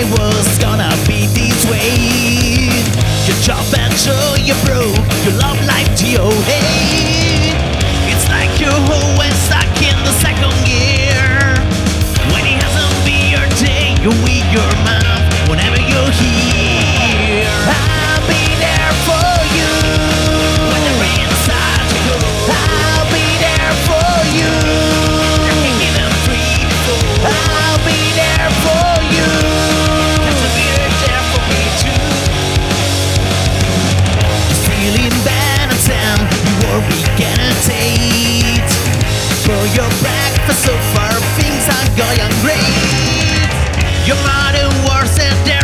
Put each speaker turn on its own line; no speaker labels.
I was gonna be this way. Your job and show you broke Your love life to your hate It's like you're always stuck in the second gear When it hasn't been your day You weak your mind horse and